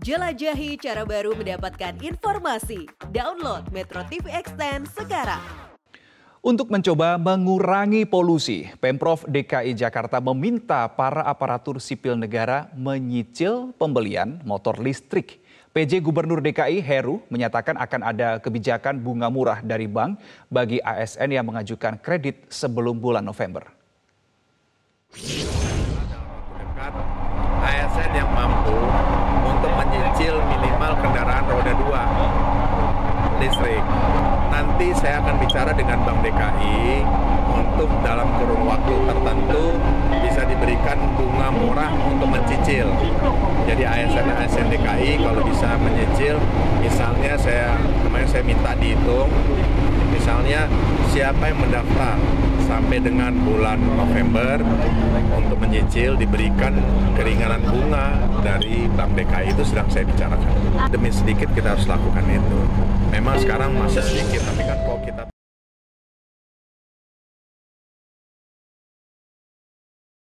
Jelajahi cara baru mendapatkan informasi. Download Metro TV Extend sekarang. Untuk mencoba mengurangi polusi, Pemprov DKI Jakarta meminta para aparatur sipil negara menyicil pembelian motor listrik. PJ Gubernur DKI Heru menyatakan akan ada kebijakan bunga murah dari bank bagi ASN yang mengajukan kredit sebelum bulan November. dekat ASN yang mampu menyicil minimal kendaraan roda 2 listrik. Nanti saya akan bicara dengan Bank DKI untuk dalam kurun waktu tertentu bisa diberikan bunga murah untuk mencicil. Jadi ASN-ASN DKI kalau bisa menyicil, misalnya saya kemarin saya minta dihitung, misalnya siapa yang mendaftar sampai dengan bulan November untuk menyicil diberikan keringanan bunga dari Bank DKI itu sedang saya bicarakan. Demi sedikit kita harus lakukan itu. Memang sekarang masih sedikit, tapi kan kalau kita